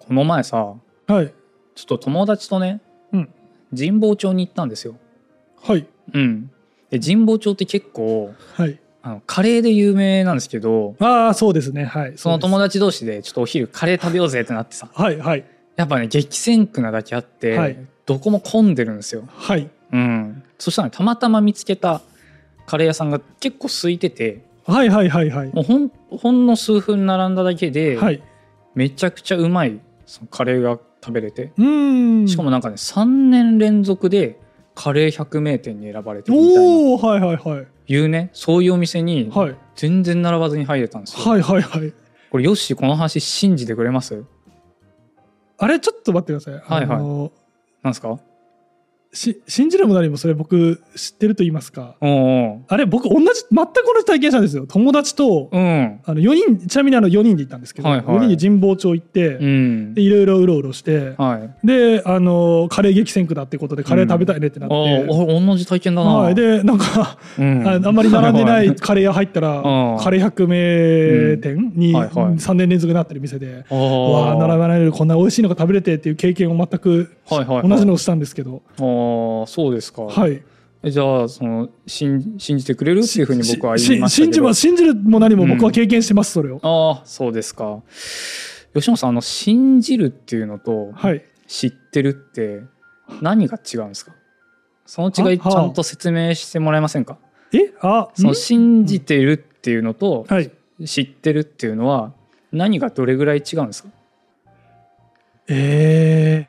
この前さはい。ちょっと友達とね、うん。神保町に行ったんですよ。はい。うん、で神保町って結構はい。あのカレーで有名なんですけどああそうですね。はい。その友達達同士でちょっとお昼カレー食べようぜってなってさ。はいはい。やっぱね激戦区なだけあって、はい。どこも混んでるんですよ。はい。うん、そしたらねたまたま見つけたカレー屋さんが結構空いててはいはいはいはい。もうほんほんの数分並んだだけで、はい。めちゃくちゃうまいそのカレーが食べれて。うーん。しかもなんかね3年連続でカレー百名店に選ばれてるみたいな。はいはいはい。いうねそういうお店にはい。全然並ばずに入れたんですよ。はいはいはい。これよしこの話信じてくれます？あれちょっと待ってください。はいはい。なんですか？し信じるも何もそれ僕知ってると言いますか。あれ僕同じ全く同じ体験したんですよ。友達とうん。あの4人ちなみにあの4人で行ったんですけど、はいはい。4人で神保町行って、うん。でいろいろうろうろして、はい。であのカレー激戦区だってことでカレー食べたいねってなって、ああ同じ体験だな、はい、でなんか、うん。ああんまり並んでなはいい。カレー屋入ったら、うん。カレー百名店にはいはい。3年連続になってる店で、わあ並ばないでこんな美味しいのが食べれてっていう経験を全くはいはいはい。同じのをしたんですけど、ああそうですか、はい、えじゃあその信信じてくれるっていうふうに僕はし言いましたけど。信じます。信じるも何も僕は経験してますそれを、ああそうですか。吉野さんあの信じるっていうのとはい。知ってるって何が違うんですか？その違いちゃんと説明してもらえませんか？え？あそのん？信じてるっていうのとはい。知ってるっていうのは何がどれぐらい違うんですか？え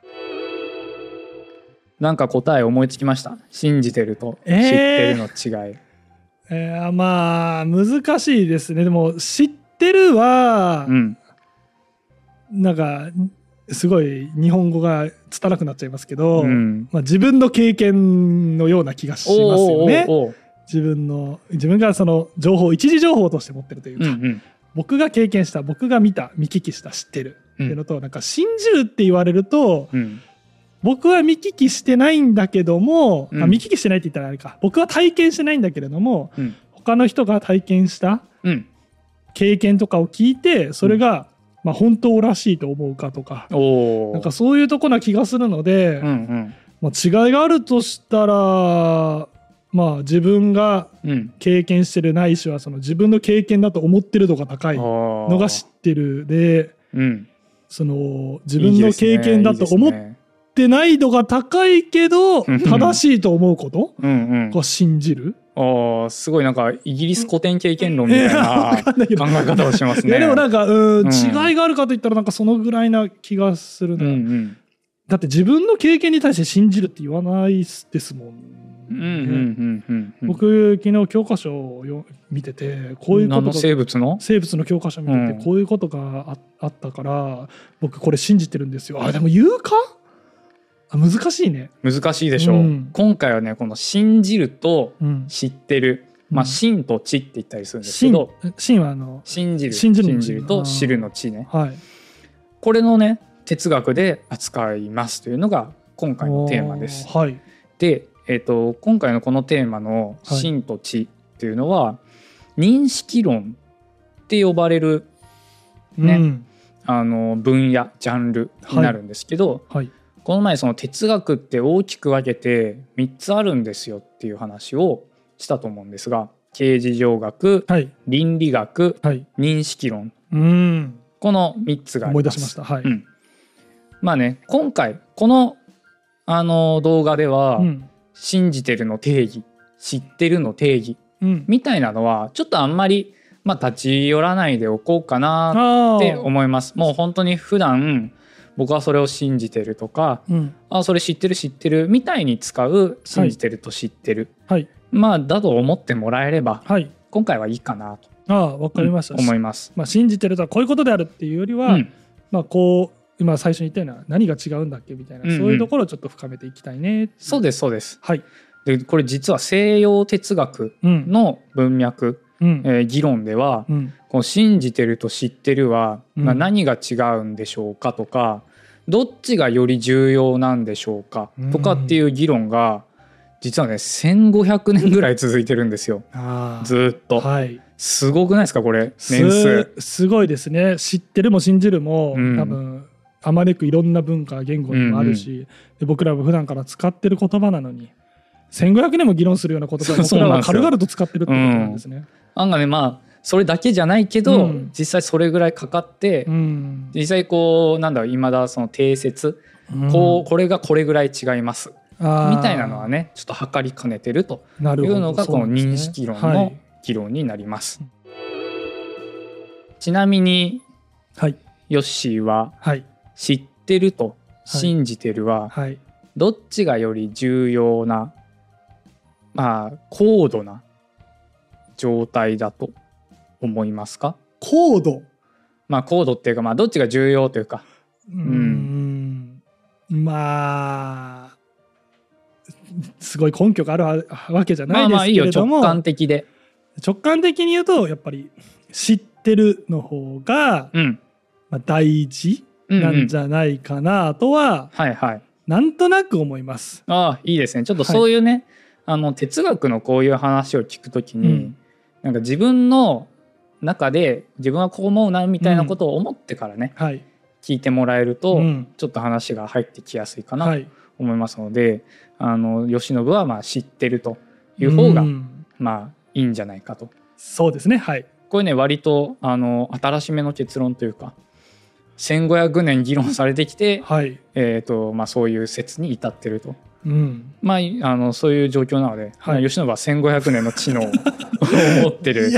なんか答え思いつきました？信じてると知っえーてるの違い、ーえーまあ難しいですね。でも知ってるは、うん。なんかすごい日本語が拙くなっちゃいますけど、うん。まあ、自分の経験のような気がしますよね。おうおうおう自分の自分がその情報一時情報として持ってるというか、うんうん。僕が経験した僕が見た見聞きした知ってるってうんいうのと、なんか信じるって言われるとうん僕は見聞きしてないんだけども、うん。あ見聞きしてないって言ったらあれか。僕は体験してないんだけれどもうん。他の人が体験したうん。経験とかを聞いてそれが、まあ、本当らしいと思うかとか、なんかそういうとこな気がするので、うんうん。まあ、違いがあるとしたら、まあ、自分がうん。経験してるないしはその自分の経験だと思ってる度が高いののが知ってるでうん。その自分の経験だと思っいいですねてない度が高いけどうん。正しいと思うこと？うんうん。を信じる？ああすごいなんかイギリス古典経験論みたいな考え方をしますいやね。でもなんかうんうん。違いがあるかといったらなんかそのぐらいな気がするうんな、うん。だって自分の経験に対して信じるって言わないですもん、うんうんうんうんうん。僕昨日教科書をよ見ててこういうことが生物の？生物の教科書見てて、うん。こういうことがああったから僕これ信じてるんですよ。あでも言うか？あ難しいね。難しいでしょう。うん。今回はねこの信じるとうん。知ってる、まあうん信と知って言ったりするんですけ信ど、信はあの信じる信じるの？と知るの知ね。はい。これのね哲学で扱いますというのが今回のテーマです。はい。で、えー、と今回のこのテーマの「はい。真と知」っていうのは、認識論って呼ばれるねうん。あの分野ジャンルになるんですけど、はいこの前その哲学って大きく分けて3つあるんですよっていう話をしたと思うんですが形而上学はい。倫理学はい。認識論。うん。この3つがます。思い出しました。はい、うん。まあね今回このあの動画では、うん。信じてるの定義知ってるの定義うん。みたいなのはちょっとあんまり、まあ、立ち寄らないでおこうかなあってー。思います。もう本当に普段僕はそれを信じてるとかうん。あそれ知ってる知ってるみたいに使う信じてると知ってる、はい。まあだと思ってもらえればはい。今回はいいかなと。ああわかりました、思います。まあ、信じてるとはこういうことであるっていうよりは、うん。まあこう今最初に言ったような何が違うんだっけみたいな、うんうん。そういうところをちょっと深めていきたいねでそうですそうです。はい。でこれ実は西洋哲学うんの文脈、うん。えー議論ではうんこの信じてると知ってるは、うん。まあ、何が違うんでしょうかとかどっちがより重要なんでしょうかとかっていう議論が実はね1500年ぐらい続いてるんですよ。ずーっと、はい。すごくないですかこれす年数。すごいですね。知ってるも信じるも、うん。多分あまねくいろんな文化言語にもあるし、で僕らも普段から使ってる言葉なのに1500年も議論するような言葉を僕らは軽々と使ってるってことなんですね。案がねまあそれだけじゃないけど、うん。実際それぐらいかかって、うん。実際こうなんだろう今だその定説、こうこれがこれぐらい違います。みたいなのはねちょっと測りかねてるというのがこの認識論の議論になります。ちなみにはい。ヨッシーははい。知ってると信じてるははい、はい、どっちがより重要なまあ高度な状態だと思いますか？高度。まあ高度っていうかまあどっちが重要というか。うーん。まあすごい根拠があるわわけじゃないですまあまあいいよけれども、直感的で。直感的に言うとやっぱり知ってるの方が、うん。まあ、大事うん、うなんんじゃないかなとは、はいはい。なんとなく思います。ああいいですね。ちょっとそういうね、あの哲学のこういう話を聞くときに、うん。なんか自分の中で自分はこう思うなみたいなことを思ってからね、はい、聞いてもらえると、うん。ちょっと話が入ってきやすいかなとはい、思いますので、あの慶喜はまあ知ってるという方が、うん。まあいいんじゃないかと。そうですね。はい。これね割とあの新しめの結論というか1500年議論されてきて、はい、えーとまあ、そういう説に至ってると。うん、まあ、あのそういう状況なので、はい。まあ慶喜は1500年の知能を 持ってる。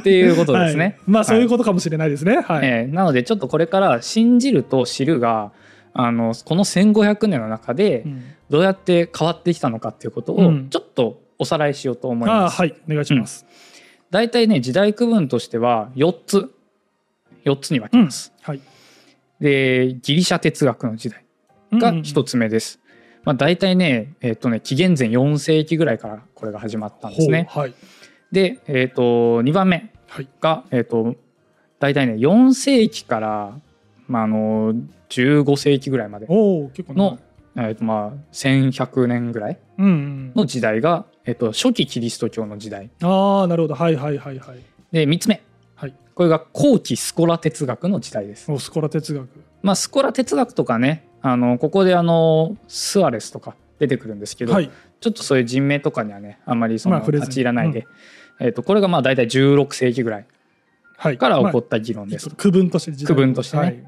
っていうことですね。はい。まあそういうことかもしれないですね。はい、えーなのでちょっとこれから信じると知るがあのこの1500年の中でうん。どうやって変わってきたのかっていうことをうん。ちょっとおさらいしようと思います。はい。お願いします。大体ね時代区分としては4つ。4つに分けます。はい。でギリシャ哲学の時代が1つ目です。まあ、大体ね,、えっとね紀元前4世紀ぐらいからこれが始まったんですね。はい。で、えっと2番目はい。が、えっと大体ね4世紀から、まあ、あの15世紀ぐらいまでおお結構の、えっとまあ、1100年ぐらいの時代が、えっと初期キリスト教の時代。ああなるほど。はいはいはいはい。で3つ目。はい。これが後期スコラ哲学の時代です。おスコラ哲学。まあ、スコラ哲学とかねあのここであのスアレスとか出てくるんですけど、はい。ちょっとそういう人名とかにはねあんまりその立ち入らないで、えっとこれがまあ大体16世紀ぐらいはい。から起こまった議論です。あ区分として区分としてね。はい。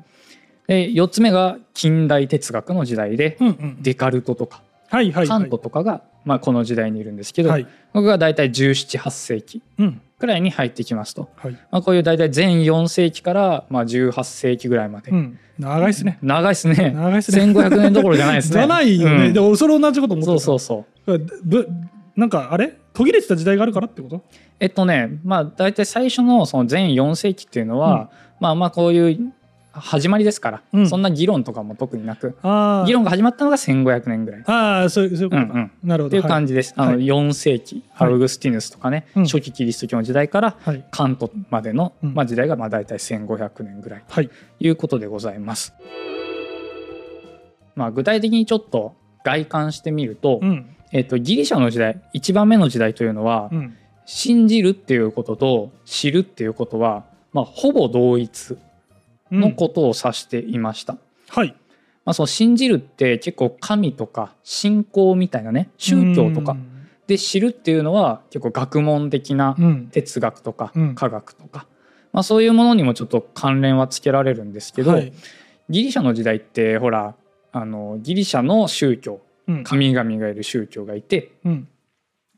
で4つ目が近代哲学の時代で、うんうん。デカルトとかはいはいはい。カントとかが、まあ、この時代にいるんですけど、はい。ここが大体1718世紀うん。くらいに入ってきますと、はい。まあ、こういう大体前4世紀から、まあ、18世紀ぐらいまで、うん。長いですね。長いですね。長いですね。1500年どころじゃないですね。じゃないよね、うん。でもそれ同じこと思ってそうたそうそう。ぶなんかあれ？途切れてた時代があるからってこと？えっとねまあ大体最初のその前4世紀っていうのは、まあまあこういう始まりですから、うん。そんな議論とかも特になくあ議論が始まったのが1500年ぐらい。っああそういうことか、うんうん。なるほど。ていう感じです、あのはい4世紀アウグスティヌスとかね、うん。初期キリスト教の時代からはい。カントまでの、うん。まあ、時代がまあ大体1500年ぐらい。はい。ということでございます。まあ、具体的にちょっと外観してみると,、うん。えっとギリシャの時代1番目の時代というのは、うん。信じるっていうことと知るっていうことは、まあ、ほぼ同一うんのことを指していました。はい。まあ、その信じるって結構神とか信仰みたいなね宗教とかで知るっていうのは結構学問的なうん。うん哲学とかうん。科学とか、まあ、そういうものにもちょっと関連はつけられるんですけど、はい。ギリシャの時代ってほらあのギリシャの宗教うん。神々がいる宗教がいてうん。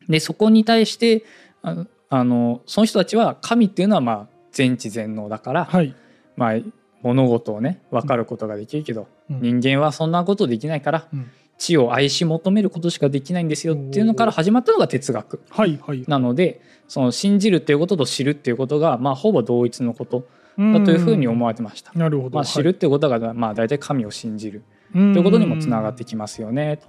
でそこに対してあのあのその人たちは神っていうのはまあ全知全能だから、はい。まあ、物事をね分かることができるけど、うん。人間はそんなことできないからうん。知を愛し求めることしかできないんですよっていうのから始まったのが哲学はいはい。なのでその信じるっていうことと知るっていうことがまあほぼ同一のことだというふうに思われてました。なるほど。まあ、知るっていうことがまあ大体神を信じるとということにもつながってきますよねと。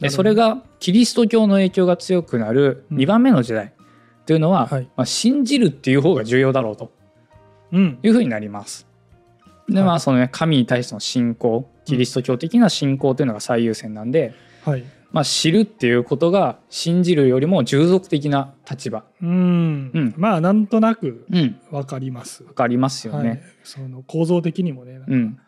でそれがキリスト教の影響が強くなるうん。2番目の時代というのは、はい。まあ、信じるっていう方が重要だろうとうん。いうふうになります。ではい。まあそのね神に対しての信仰キリスト教的な信仰というのが最優先なんで、はい。まあ、知るっていうことが信じるよりも従属的な立場、うん。うん。まあなんとなくうん、わかります。分かりますよはい。ね。その構造的にもねうん、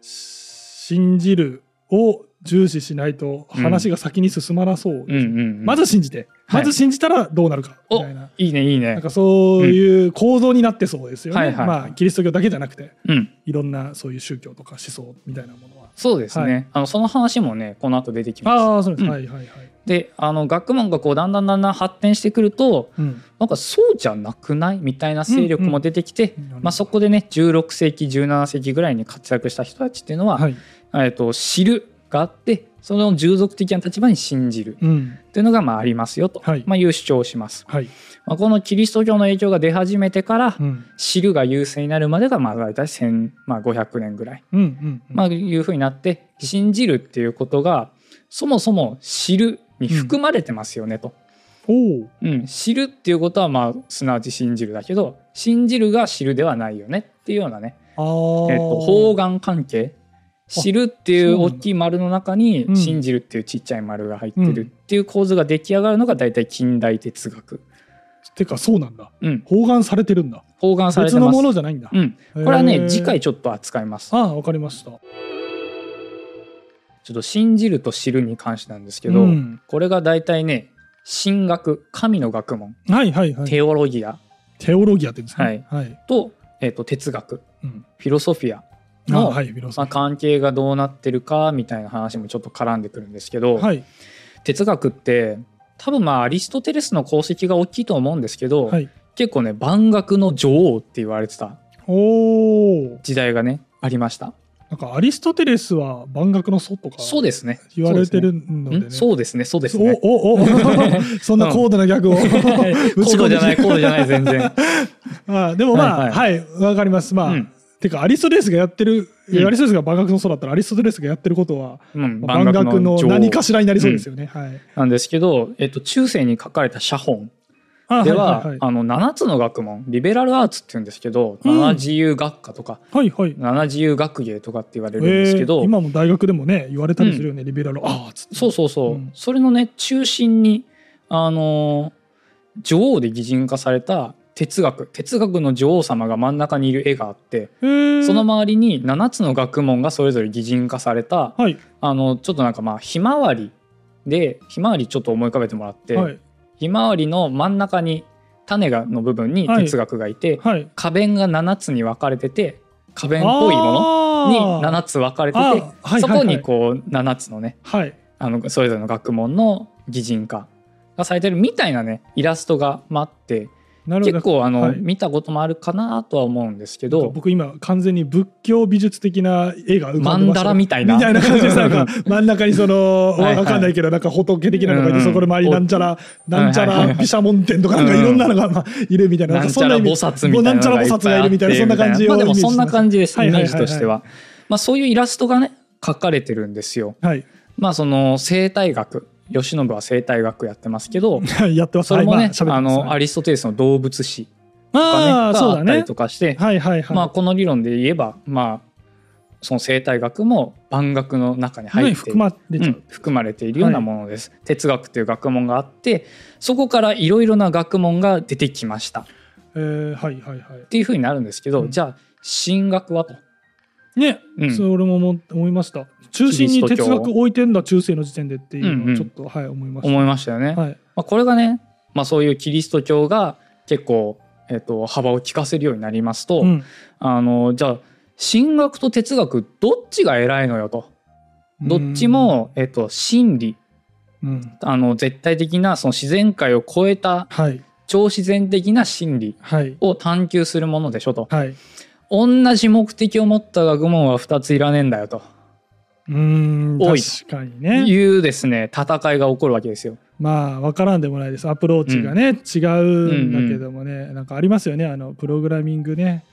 信じるを重視しないと話が先に進まなそうです、うんうんうんまず信じて、はいまず信じたらどうなるかみおたいな。いいねいいね。なんかそういう構造になってそうですよね。はいはいはい。まあキリスト教だけじゃなくてうん。いろんなそういう宗教とか思想みたいなものは。そうですね、はい。あのその話もねこの後出てきます。ああそうです、うん。はいはいはい。であの学問がこうだんだんだんだん発展してくるとうん。なんかそうじゃなくないみたいな勢力も出てきて、うん。うん。まあ、そこでね16世紀17世紀ぐらいに活躍した人たちっていうのは、はい。えっと知るがあってその従属的な立場に信じる。うん。っていうのがまあありますよと、はい。まあ、いう主張をします。はい。まあ、このキリスト教の影響が出始めてから、うん。知るが優勢になるまでがまあ大体1500年ぐらい、うんうんうん。まあ、いうふうになって信じるっていうことがそもそも知るに含まれてますよねと。うん、知るっていうことはまあすなわち信じるだけど信じるが知るではないよねっていうようなね、ああ。えっと方眼関係知るっていう大きい丸の中にうん信じるっていうちっちゃい丸が入ってるっていう構図が出来上がるのが大体近代哲学。てかそうなんだ。うん、包含されてるんだ。方眼されてます。ものじゃないんだ。うん、これはね次回ちょっと扱います。ああわかりました。ちょっと信じると知るに関してなんですけど、うんこれが大体ね神学神の学問はいはいはい。テオロギアテオロギアって言うんですね。はいはい。と,、えっと哲学うん。フィロソフィアあのはいまあ、関係がどうなってるかみたいな話もちょっと絡んでくるんですけど、アはい。哲学って多分まあアリストテレスの功績が大きいと思うんですけど、はい。結構ね万学の女王って言われてた。時代がねありました。なんかアリストテレスは万学の祖とかそうですね。言われてるそうのでね。そうですねそうですね。おおお そんな高度な逆を。コードじゃないコードじゃない全然。あでもまあははいわ、かります。まあ、うんてかアリストテレスがやってる、うん。アリストテレスが万学の祖だったらアリストテレスがやってることは、うん、まあ万学の何かしらになりそうですよね、はい。なんですけど、えっと、中世に書かれた写本あでは、はいはいあの7つの学問リベラルアーツって言うんですけど、うん。七自由学科とかはいはい。七自由学芸とかって言われえるんですけど、ー今も大学でもね言われたりするよね、リベラルアーツそうそうそう、うん。それのね中心にあのー女王で擬人化された哲学。哲学の女王様が真ん中にいる絵があってその周りに7つの学問がそれぞれ擬人化されたはい。あのちょっとなんかまあひまわりでひまわりちょっと思い浮かべてもらって、はい。ひまわりの真ん中に種がの部分に哲学がいて、はい。花弁が7つに分かれてて花弁っぽいもの？にあー。7つ分かれてて、そこにこう7つのねはい。あのそれぞれの学問の擬人化がされてるみたいなねイラストがあって結構あの、はい。見たこともあるかなとは思うんですけど。僕今完全に仏教美術的な絵が浮かんでました曼荼羅みたいな。みたいな感じですなんか 真ん中にそのはいはい。わかんないけどなんか仏的なのがいてうん。そこで周りなんちゃらなんちゃら毘沙門天とかなんかいろんなのがまあいるみたいな。なんちゃら菩薩みたいな。なんちゃら菩薩がいるみたいなそんな感じをまあでもそんな感じですイメはいはいはいはい。ージとしては。まあそういうイラストがね描かれてるんですよ。はい。まあその生態学慶喜は生態学やってますけどはい やってます。それもね、はいま喋ってます。あのはいアリストテレスの動物史。とかねああがあったりとかして、はいはいはい。まあこの理論で言えばまあその生態学も万学の中に入ってね含まれちゃう。うん含まれているようなものです、哲学という学問があってそこからいろいろな学問が出てきました。っえーはいはいはい。ていうふうになるんですけど、うん。じゃあ神学はと、ね。うん。それも思思いました。中心に哲学置いてんだ中世の時点でっていうのうんうん。はちょっとはい思いました。思いましたよね。はい。まあ、これがね、まあ、そういうキリスト教が結構、えっと幅を利かせるようになりますと、うん。あのじゃあ神学と哲学どっちが偉いのよと。どっちも、えっと真理。うん。あの絶対的なその自然界を超えたはい。超自然的な真理はい。を探求するものでしょと。はい同じ目的を持った学問は2ついらねえんだよと。うーん多い確かにね。いうですね戦いが起こるわけですよ。まあ分からんでもないです。アプローチがね、違うんだけどもね、なんかありますよね。あのプログラミングね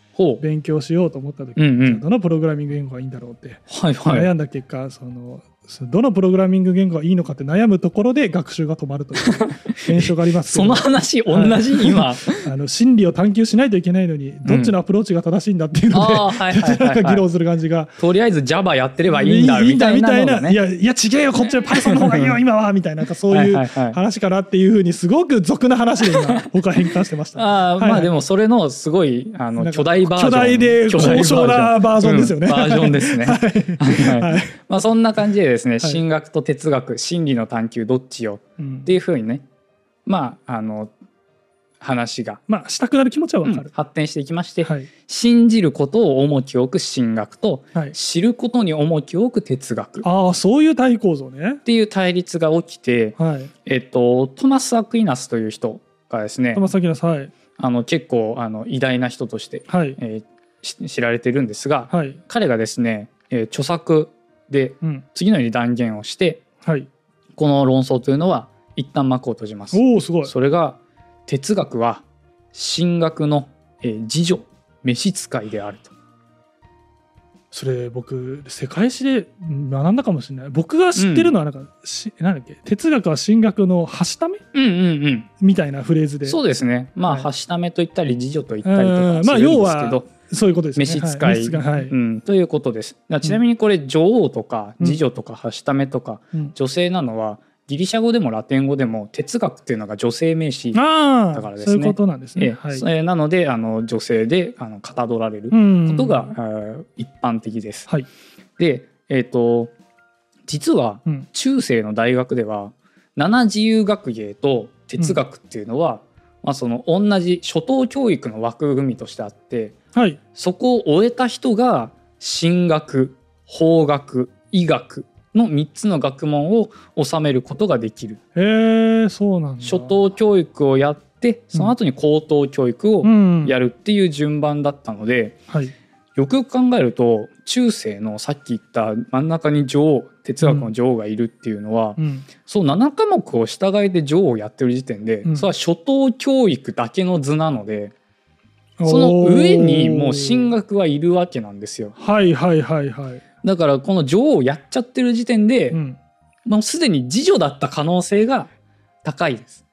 勉強しようと思った時、うんうん。どのプログラミング言語がいいんだろうってはいはい。悩んだ結果そのどのプログラミング言語がいいのかって悩むところで学習が止まるという現象があります その話同じ、はい、今あの真理を探求しないといけないのにどっちのアプローチが正しいんだっていうので、うん、議論する感じが。とりあえず Java やってればいいんだみたいな、ね、いやいや違えよこっちは Python の方がいいよ今はみたいなそういう話かなっていうふうにすごく俗な話で今僕は変換してましたあ、はい、まあでもそれのすごいあの巨大バージョン巨大で高尚なバージョンですよね、うん、バージョンですねはい、まあそんな感じでですね進学と哲学心理の探求どっちよ？っていうふうにね、まああの話が、まあ、したくなる気持ちはわかる、うん、発展していきまして、はい、信じることを重きを置く神学と、はい、知ることに重きを置く哲学。ああそういう対構造ね。っていう対立が起きて、はい、えっと、トマス・アクイナスという人がですねトマス・アクイナス、はい、あの結構あの偉大な人として、はい。えー、知られてるんですが、はい、彼がですね、えー、著作で次のように断言をして、はい、この論争というのは一旦幕を閉じます。おすごいそれが哲学は神学の、えー、自助召使いであると。それ僕世界史で学んだかもしれない。僕が知ってるのはなんか、うん、しなんだっけ？哲学は神学のはしため、うんうんうん、みたいなフレーズで。そうですね。まあ、はしためと言ったり自助と言ったりとかするんですけど、まあ、要はそういうことですね。召使い、はい、うん、ということです。ちなみにこれ女王とか次女とかはしためとか、女性なのはギリシャ語でもラテン語でも哲学っていうのが女性名詞だからですね。そういうことなんですね。はい、えなのであの女性であのかたどられることが、うん、一般的です。はい、で、えっ、ー、と実は中世の大学では七自由学芸と哲学っていうのは、うん、まあ、その同じ初等教育の枠組みとしてあって、はい、そこを終えた人が神学法学医学の3つの学問を収めることができる。へえそうなん初等教育をやってその後に高等教育をやるっていう順番だったので、うんはい、よくよく考えると中世のさっき言った真ん中に女王哲学の女王がいるっていうのは、うん、そう7科目を従いで女王をやってる時点で、うん、それは初等教育だけの図なので。その上にもう進学はいるわけなんですよ。はいはいはいはい。だからこの女王をやっちゃってる時点で、うん、もうすでに次女だった可能性が高いです。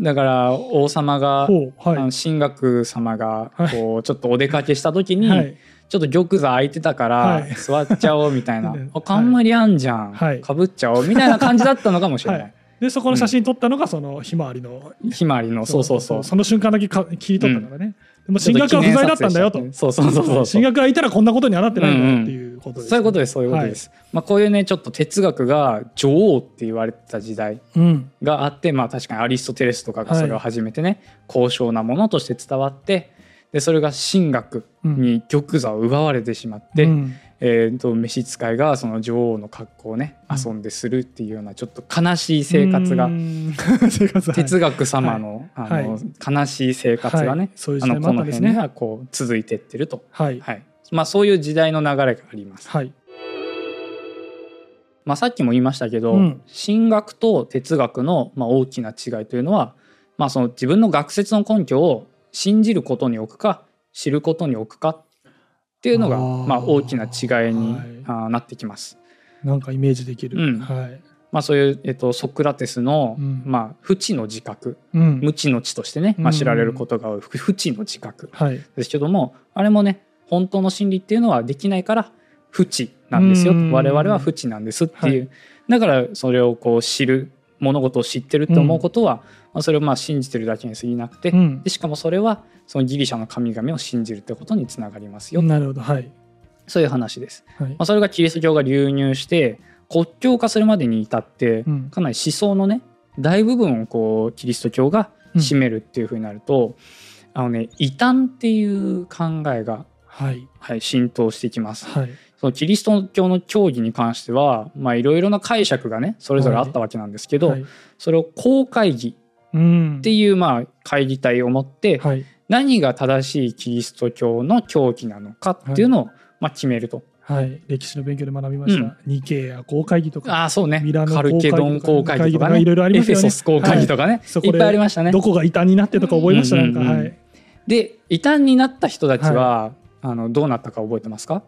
だから王様が、はい、あの神学様がこうちょっとお出かけした時に、はい、ちょっと玉座空いてたから座っちゃおうみたいな「は い、あ冠あんじゃん、はい、かぶっちゃおう」みたいな感じだったのかもしれない。でそこの写真撮ったのがそのひまわりの、ひまわりのそうそうそう。その瞬間だけか切り取ったからね、でも進学は不在だったんだよと。そうそうそうそう。進学がいたらこんなことにはなってないんだっていうことです、そういうことです、そういうことです。はい、まあこういうね、ちょっと哲学が女王って言われてた時代があって、うん、まあ確かにアリストテレスとかがそれを始めてね、はい、高尚なものとして伝わって、でそれが神学に玉座を奪われてしまって、うん、えーと、召使いがその女王の格好をね遊んでするっていうようなちょっと悲しい生活が 哲学様の,、あの悲しい生活がね、はい、あのこの辺ではこう続いてってると、はい。はい。まあ、そういう時代の流れがあります。はい。まあ、さっきも言いましたけど、うん、神学と哲学のまあ大きな違いというのは、まあ、その自分の学説の根拠を信じることに置くか知ることに置くかっていうのがまあ大きな違いに、はい、なってきます。なんかイメージできる。うん、はい。まあ、そういう、えっと、ソクラテスの、うん、まあ、不知の自覚、うん、無知の知としてね、まあ、知られることが多い、不知の自覚。ですけども、あれもね本当の真理っていうのはできないから不知なんですよ、我々は不知なんですっていう、はい、だからそれをこう知る物事を知ってると思うことは、まあ、それをまあ信じてるだけに過ぎなくて、でしかもそれはそのギリシャの神々を信じるってことにつながりますよ。なるほど。はい。そういう話です、はい、まあ、それがキリスト教が流入して国教化するまでに至って、うん、かなり思想のね大部分をこうキリスト教が占めるっていうふうになると、うん、あのね異端っていう考えが、はい。はい、浸透してきます。はいそのキリスト教の教義に関してはいろいろな解釈がねそれぞれあったわけなんですけど、はい、それを公会議っていうまあ会議体を持って、はい、何が正しいキリスト教の教義なのかっていうのをまあ決めると。はい、歴史の勉強で学びました。うん、ニケア公会議とか、あそうね、ミラノカルケドン公会議とかね、いろいろありますよね。エフェソス公会議とかね、はい、いっぱいありましたね。どこが異端になってとか覚えました、なんか、はい。で異端になった人たちは、はい、あのどうなったか覚えてますか？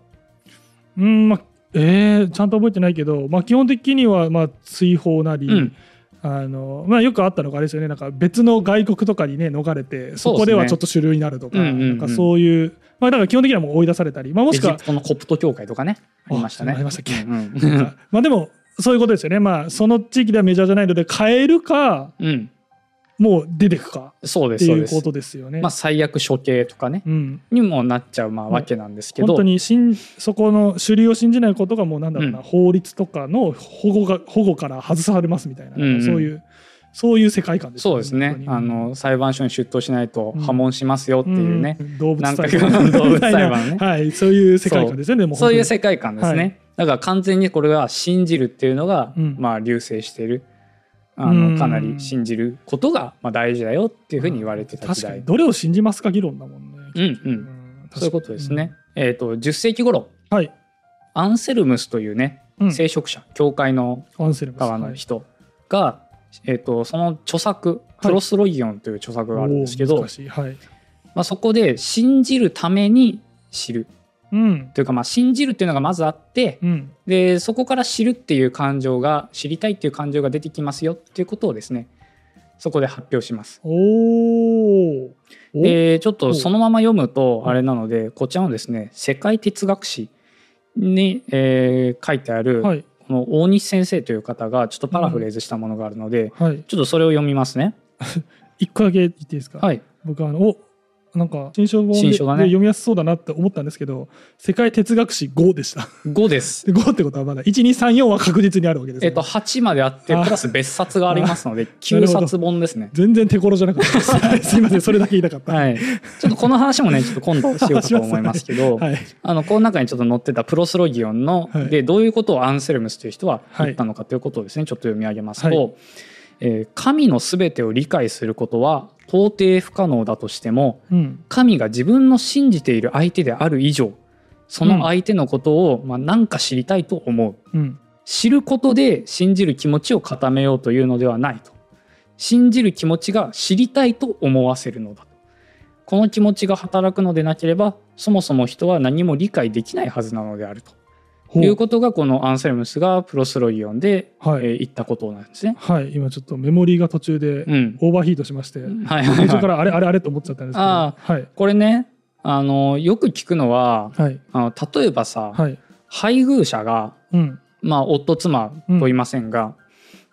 うんまあえー、ちゃんと覚えてないけど、まあ、基本的にはまあ追放なり、うん、あのまあ、よくあったのがあれですよね。なんか別の外国とかにね逃れてそこではちょっと主流になるとか,、なんかそういう、まあ、だから基本的にはもう追い出されたり、まあ、もしくはこのコプト教会とかねありましたね。ありましたっけ、うんうん、まあでもそういうことですよね。まあその地域ではメジャーじゃないので変えるか、うん、もう出てくか？そうですっていうことですよね。まあ、最悪処刑とかね、うん、にもなっちゃうまあわけなんですけど、本当にしんそこの主流を信じないことがもうなんだろうな、うん、法律とかの保護が保護から外されますみたいな、うんうん、そういうそういう世界観ですね。そうですね。あの裁判所に出頭しないと破門しますよっていうね。うんうん、動物裁判。動物裁判ね。はい、そういう世界観ですね。そういう世界観ですね。はい、だから完全にこれは信じるっていうのが、まあ流星している。あのかなり信じることがまあ大事だよっていうふうに言われてた時代、どれを信じますか議論だもんね。うんうん、そういうことですね。えっ、と10世紀頃、はい、アンセルムスというね、聖職者教会の側の人が、えー、とその著作「プロスロギオン」という著作があるんですけど、はい。まあ、そこで信じるために知るうん、というかまあ信じるっていうのがまずあって、うん、でそこから知るっていう感情が知りたいっていう感情が出てきますよっていうことをですねそこで発表します。おでちょっとそのまま読むとあれなのでこちらのですね世界哲学史に、えー、書いてある、はい、この大西先生という方がちょっとパラフレーズしたものがあるので、うん。はい、ちょっとそれを読みますね。一個だけ言っていいですか、はい、僕はあのおなんか新書本で,、読みやすそうだなって思ったんですけど世界哲学史5でした。5です。5ってことはまだ1234は確実にあるわけです、ね、えっと8まであってプラス別冊がありますので9冊本ですね。全然手頃じゃなかったです。すいませんそれだけ言いたかった、はい、ちょっとこの話もねちょっと今度しようかと思いますけどはい、あのこの中にちょっと載ってたプロスロギオンの、はい、でどういうことをアンセルムスという人は言ったのかということをですねちょっと読み上げますと、はいえー、神の全てを理解することは到底不可能だとしても、うん、神が自分の信じている相手である以上その相手のことを、まあ、何か知りたいと思う、うん、知ることで信じる気持ちを固めようというのではないと。信じる気持ちが知りたいと思わせるのだこの気持ちが働くのでなければそもそも人は何も理解できないはずなのであるということがこのアンセルムスがプロスロイオンで、はい。えー、言ったことなんですね。はい。今ちょっとメモリーが途中でオーバーヒートしまして、うん、はい。はい、途中からあれあれあれと思っちゃったんですけど、はい、これねあのよく聞くのは、はい、あの例えばさ、はい、配偶者が、うん、まあ夫妻と言いませんが、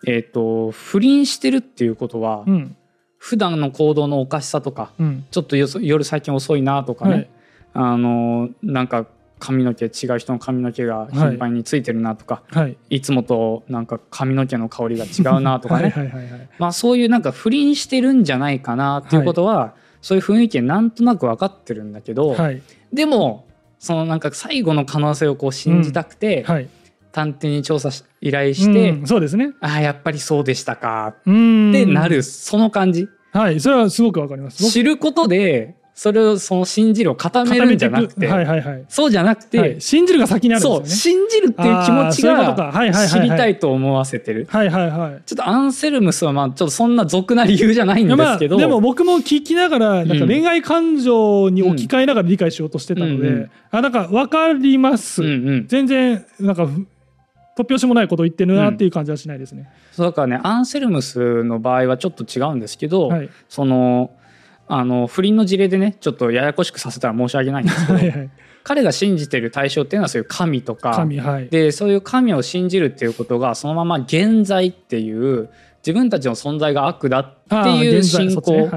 うん、えっ、ー、と不倫してるっていうことは、うん、普段の行動のおかしさとか、うん、ちょっと夜最近遅いなとかね、はい、あのなんか髪の毛違う人の髪の毛が頻繁についてるなとか、はい、いつもとなんか髪の毛の香りが違うなとかね。まあそういうなんか不倫してるんじゃないかなっていうことは、はい、そういう雰囲気なんとなく分かってるんだけど、はい、でもそのなんか最後の可能性をこう信じたくて、うん、探偵に調査依頼して、うん、そうですね。ああやっぱりそうでしたかってなるその感じ。はい。それはすごくわかります。知ることでそれをその信じるを固めるんじゃなくて、はいはいはい、そうじゃなくて、はい、信じるが先にあるんですよね。そう信じるっていう気持ちが知りたいと思わせてる。はいはいはい。ちょっとアンセルムスはまあちょっとそんな俗な理由じゃないんですけど、まあ、でも僕も聞きながらなんか恋愛感情に置き換えながら理解しようとしてたので、うんうん、あなんか分かります。うんうん、全然なんか突拍子もないことを言ってるなっていう感じはしないですね。うん、そうだからねアンセルムスの場合はちょっと違うんですけど、はい、その。あの不倫の事例でねちょっとややこしくさせたら申し訳ないんですけどはい、彼が信じてる対象っていうのはそういう神とか神、はい、でそういう神を信じるっていうことがそのまま現在っていう自分たちの存在が悪だっていう信仰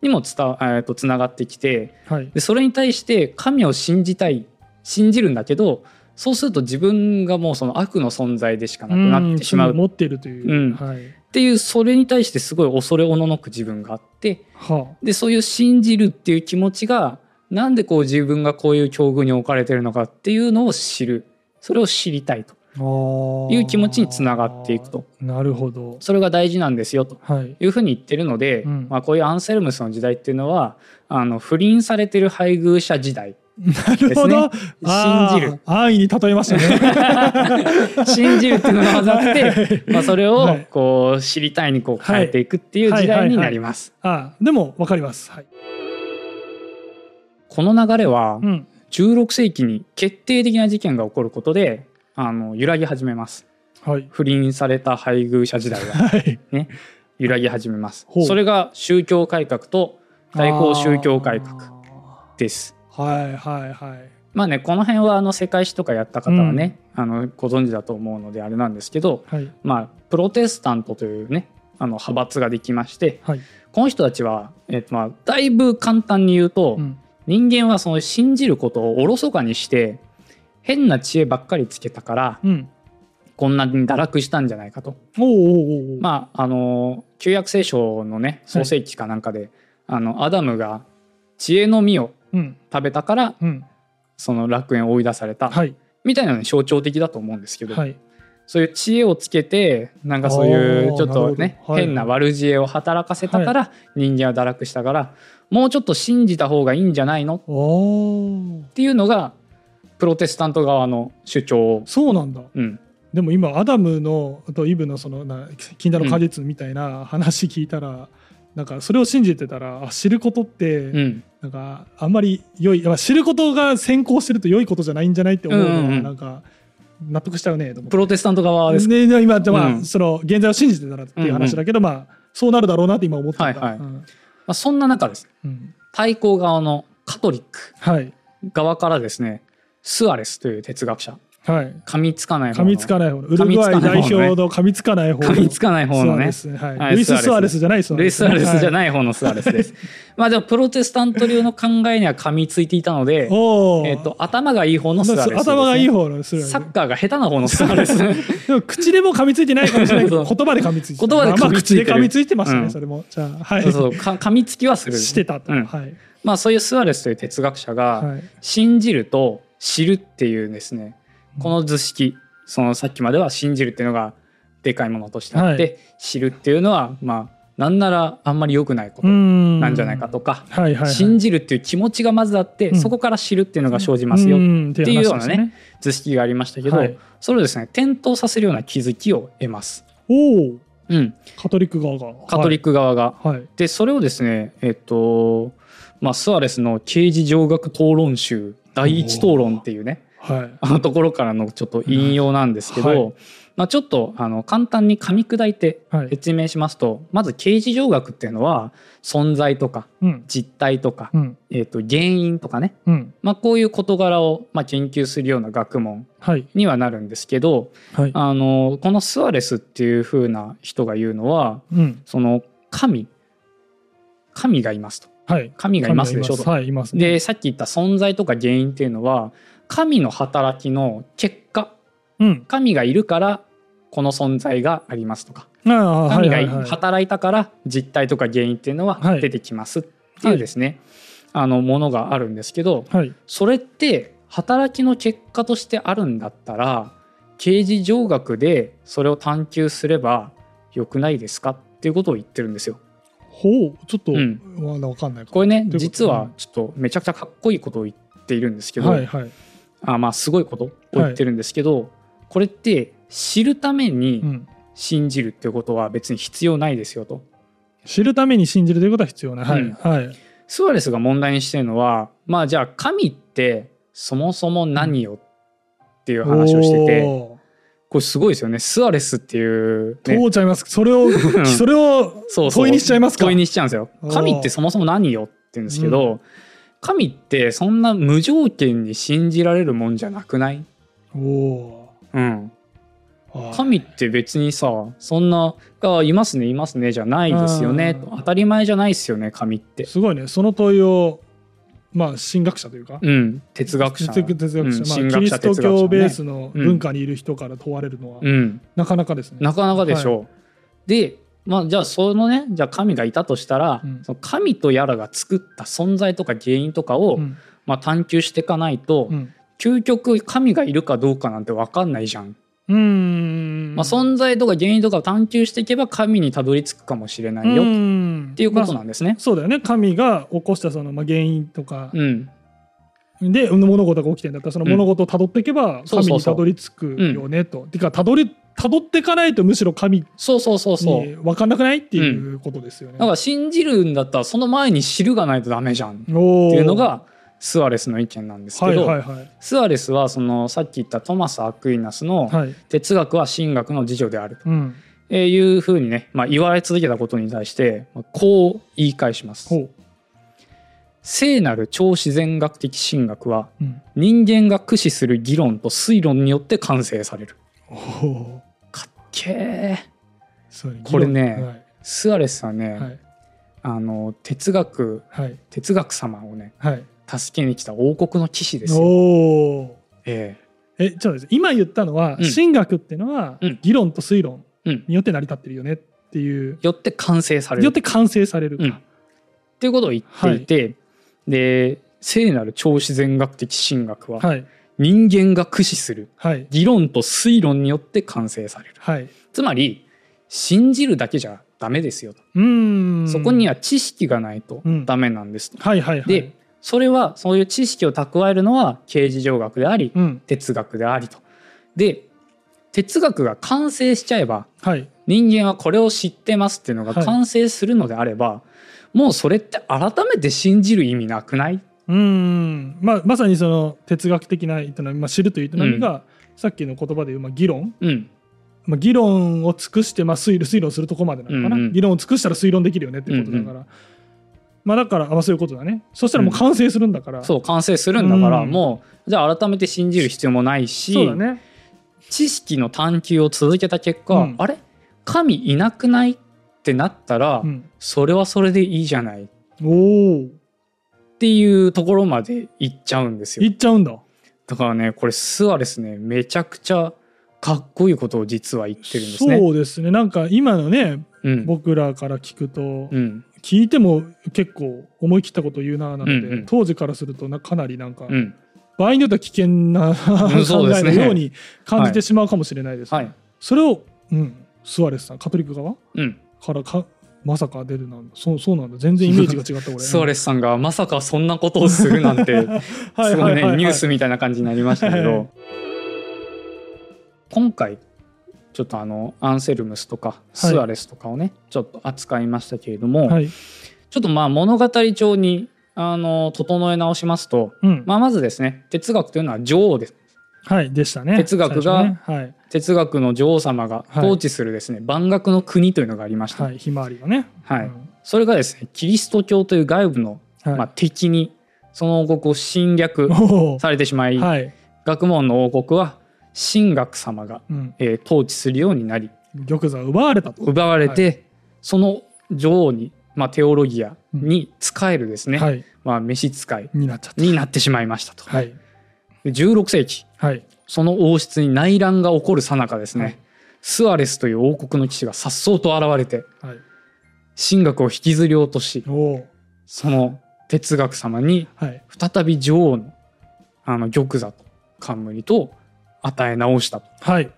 にもつた、えー、とつながってきて、はい、でそれに対して神を信じたい信じるんだけどそうすると自分がもうその悪の存在でしかなくなってしまう。持ってるという、うん。はい、っていうそれに対してすごい恐れおののく自分があって、はあ、でそういう信じるっていう気持ちがなんでこう自分がこういう境遇に置かれてるのかっていうのを知る。それを知りたいと。いう気持ちにつながっていくと。なるほど。それが大事なんですよと。い。うふうに言ってるので、はいうん、まあ、こういうアンセルムスの時代っていうのはあの不倫されてる配偶者時代なるほど。信じる。安易に例えましたね。信じるっていうのが混ざって、まあそれをこう知りたいにこう変えていくっていう時代になります。あでもわかります。はい、この流れは16世紀に決定的な事件が起こることで、ああの揺らぎ始めます、はい、不倫された配偶者時代が、ね、揺らぎ始めます。それが宗教改革と大法宗教改革ですはいはいはい。まあねこの辺はあの世界史とかやった方はね、うん、あのご存知だと思うのであれなんですけど、はい、まあプロテスタントというねあの派閥ができまして、はい、この人たちは、えーとまあ、だいぶ簡単に言うと、うん、人間はその信じることをおろそかにして変な知恵ばっかりつけたから、うん、こんなに堕落したんじゃないかと。まああの旧約聖書のね創世記かなんかで、はい、あのアダムが知恵の実を食べたから、うん、その楽園を追い出された、はい、みたいなのに象徴的だと思うんですけど、はい、そういう知恵をつけてなんかそういうちょっとね、変な悪知恵を働かせたから人間は堕落したから、もうちょっと信じた方がいいんじゃないの？っていうのがプロテスタント側の主張。そうなんだ、うん、でも今アダムのとイブのそのな禁断の果実みたいな話聞いたら、うん、なんかそれを信じてたら知ることって、うん、なんかあんまり良い知ることが先行してると良いことじゃないんじゃないって思うのは、うんうん、なんか納得しちゃうねプロテスタント側ですね今、まあ、うん、その現在を信じてたらっていう話だけど、うんうん、まあそうなるだろうなって今思ってた、はいはい、うん、まあ、そんな中です、うん、対抗側のカトリック側からですね、スアレスという哲学者はい、噛みつかない方噛みつかない方ウルグアイ代表の噛みつかない方噛みつかない方のね。はい、ルイス・スアレス。じゃないルイス・スアレスじゃない方のスアレスです、まあでもプロテスタント流の考えには噛みついていたので、えー、と頭がいい方のスアレス、頭がいい方のスアレス。サッカーが下手な方のスアレス。でも口でも噛みついてないかもしれない。けど言葉で噛みついて言葉で噛みついて,、まあ、口で噛みついてましたね、それも。じゃあはい。そうそう。噛みつきはする。してたと、はい。まあそういうスアレスという哲学者が信じると知るっていうですねこの図式そのさっきまでは信じるっていうのがでかいものとしてあって、はい、知るっていうのはまあなんならあんまり良くないことなんじゃないかとか、はいはいはい、信じるっていう気持ちがまずあって、うん、そこから知るっていうのが生じますよっていうようなね、ね、図式がありましたけど、はい、それをですね。点灯させるような気づきを得ます。おうん、カトリック側が。カトリック側が。はい、でそれをですねえっとまあスアレスの刑事上学討論集第一討論っていうねはい、あのところからのちょっと引用なんですけど、はい、まあ、ちょっとあの簡単に噛み砕いて説明しますと、はい、まず刑事上学っていうのは存在とか実態とか、うん、えー、と原因とかね、うん、まあ、こういう事柄をまあ研究するような学問にはなるんですけど、あのこのスアレスっていうふうな人が言うのは、うん、その神神がいますと。神がいますでしょと。はいね、でさっき言った存在とか原因っていうのは神の働きの結果、うん、神がいるからこの存在がありますとか神が働いたから実態とか原因っていうのは出てきますっていうですね、はい、あのものがあるんですけど、はい、それって働きの結果としてあるんだったら刑事上学でそれを探求すればよくないですかっていうことを言ってるんですよ。ほう。ちょっと、うん、わかんないこれね実はちょっとめちゃくちゃかっこいいことを言っているんですけど、はいはい、あまあすごいことを言ってるんですけど、はい、これって知るために信じるっていうことは別に必要ないですよと。知るために信じるということは必要ない。はい、うん、はい。スアレスが問題にしてるのはまあじゃあ神ってそもそも何よっていう話をしてて。これすごいですよね。スアレスっていう、ね。問うちゃいます。それを、それを問いにしちゃいますか問いにしちゃうんですよ。神ってそもそも何よって言うんですけど、うん神ってそんな無条件に信じられるもんじゃなくない？おうん。神って別にさそんな「あいますねいますね」じゃないですよね。当たり前じゃないですよね神って。すごいね。その問いをまあ神学者というか、うん、哲学者。哲学者、うん、まあ、キリスト教ベースの文化にいる人から問われるのは、うん、なかなかですね。なかなかでしょう、はい、でまあ、じゃあそのねじゃあ神がいたとしたら、うん、その神とやらが作った存在とか原因とかを、うん、まあ、探求していかないと、うん、究極神がいるかどうかなんて分かんないじゃん。うん。まあ、存在とか原因とかを探求していけば神にたどり着くかもしれないよ。っていうことなんですね。まあ、そうだよね。神が起こしたその、まあ、原因とか、で物事が起きてんだったらその物事をたどっていけば神にたどり着くよねと。てかたどりたどっていかないとむしろ神そうそうそうそう。分かんなくないっていうことですよね。だから信じるんだったらその前に知るがないとダメじゃん。っていうのがスアレスの意見なんですけど、はいはいはい、スアレスはそのさっき言ったトマス・アクイナスの哲学は神学の次女であると、はい、いうふうにね、まあ、言われ続けたことに対してこう言い返します。聖なる超自然学的神学は、人間が駆使する議論と推論によって完成される。かっけー。これね、はい、スアレスはね、はい、あの哲学、はい、哲学様をね、助けに来た王国の騎士ですよ。おええ。ちょっと今言ったのは、うん、神学っていうのは、議論と推論によって成り立ってるよねっていう。よって完成される。よって完成されるか。っていうことを言っていて、で聖なる超自然学的神学は、はい、人間が駆使する、はい、議論と推論によって完成される、はい、つまり信じるだけじゃダメですよと。そこには知識がないとダメなんですと。はいはいはい、でそれはそういう知識を蓄えるのは形事上学であり、うん、哲学でありと。で哲学が完成しちゃえば、はい、人間はこれを知ってますっていうのが完成するのであれば、もうそれって改めて信じる意味なくない？うん。まあ、まさにその哲学的な営み、まあ、知るという営みが、うん、さっきの言葉で言う、まあ、議論、うん、まあ、議論を尽くして、まあ、推推論するとこまでなのかな、うんうん、議論を尽くしたら推論できるよねっていうことだから、うんうん、まあ、だからあそういうことだね。そしたらもう完成するんだから、そう完成するんだから、もうじゃあ改めて信じる必要もないしそうだ、ね、知識の探求を続けた結果、あれ？神いなくない？ってなったら、うん、それはそれでいいじゃない。っていうところまで行っちゃうんですよ。行っちゃうんだ。だからねこれスアレスねめちゃくちゃかっこいいことを実は言ってるんですね。そうですね。なんか今のね、うん、僕らから聞くと、うん、聞いても結構思い切ったこと言うななんて、うんうん、当時からするとなかなりなんか、うん、場合によっては危険な 考えのように感じてしまうかもしれないです、ね。はい、それを、うん、スアレスさんカトリック側、うん、からかまさか出るなんだそうそうなんだ。全然イメージが違った俺。スアレスさんがまさかそんなことをするなんて すごいねニュースみたいな感じになりましたけど。今回ちょっとあのアンセルムスとかスアレスとかをね、はい、ちょっと扱いましたけれども、はい、ちょっとまあ物語調にあの整え直しますと、うん、まあ、まずですね哲学というのは女王ですはいでしたね。哲学が、ね。はい、哲学の女王様が統治するですね、はい、万学の国というのがありました、はい、ひまわりがね、はい、うん、それがですねキリスト教という外部の、まあ、敵にその王国を侵略されてしまい、学問の王国は神学様が、うん、えー、統治するようになり玉座を奪われたと。奪われて、その女王に、まあ、テオロギアに仕えるですね、まあ、召使いになってしまいましたと。はい16世紀、はい、その王室に内乱が起こるさなかですね、はい、スアレスという王国の騎士が颯爽と現れて、はい、神学を引きずり落としその哲学様に再び女王のあの玉座と冠と与え直したと。はい、こ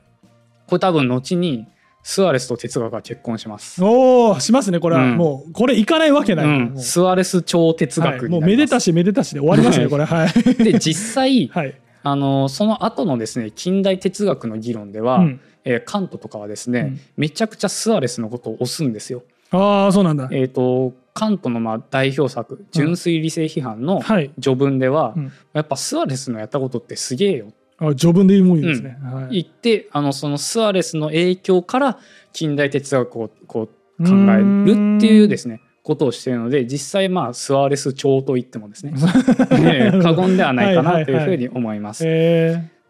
れ多分後にスアレスと哲学が結婚します。おお、しますね。これは、うん、もう、これいかないわけない。うん、スアレス超哲学、はい、もうめでたしめでたしで終わりますね、これ。はい。で、実際、はい、あの、その後のですね、近代哲学の議論では、うん、えー、カントとかはですね、うん、めちゃくちゃスアレスのことを推すんですよ。ああ、そうなんだ。えっ、ー、と、カントのまあ代表作「純粋理性批判」の序文では、やっぱスアレスのやったことってすげえよあ序文で言うもんですね。うん。はい、言ってあのそのスアレスの影響から近代哲学をこう考えるっていうですねことをしているので実際まあスアレス朝と言ってもですね 過言ではないかなというふうに思います。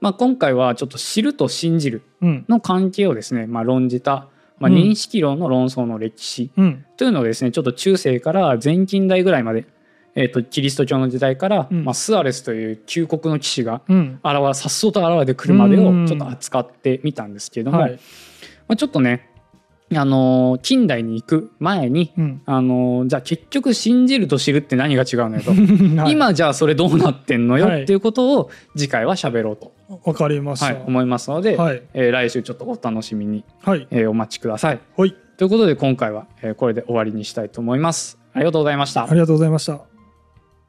まあ、今回はちょっと知ると信じるの関係をですね、まあ、論じた、まあ、認識論の論争の歴史というのをですねちょっと中世から前近代ぐらいまでえーと、キリスト教の時代から、うん、まあ、スアレスという旧国の騎士がさっそうと現れてくるまでをちょっと扱ってみたんですけれども、はい、まあ、ちょっとねあの近代に行く前に、うん、あのじゃあ結局信じると知るって何が違うのよと、はい、今じゃあそれどうなってんのよっていうことを次回は喋ろうと。わかりました、はい、思いますので、はい、えー、来週ちょっとお楽しみに、はい。えー、お待ちください。はい、ということで今回は、えー、これで終わりにしたいと思います。ありがとうございました。ありがとうございました。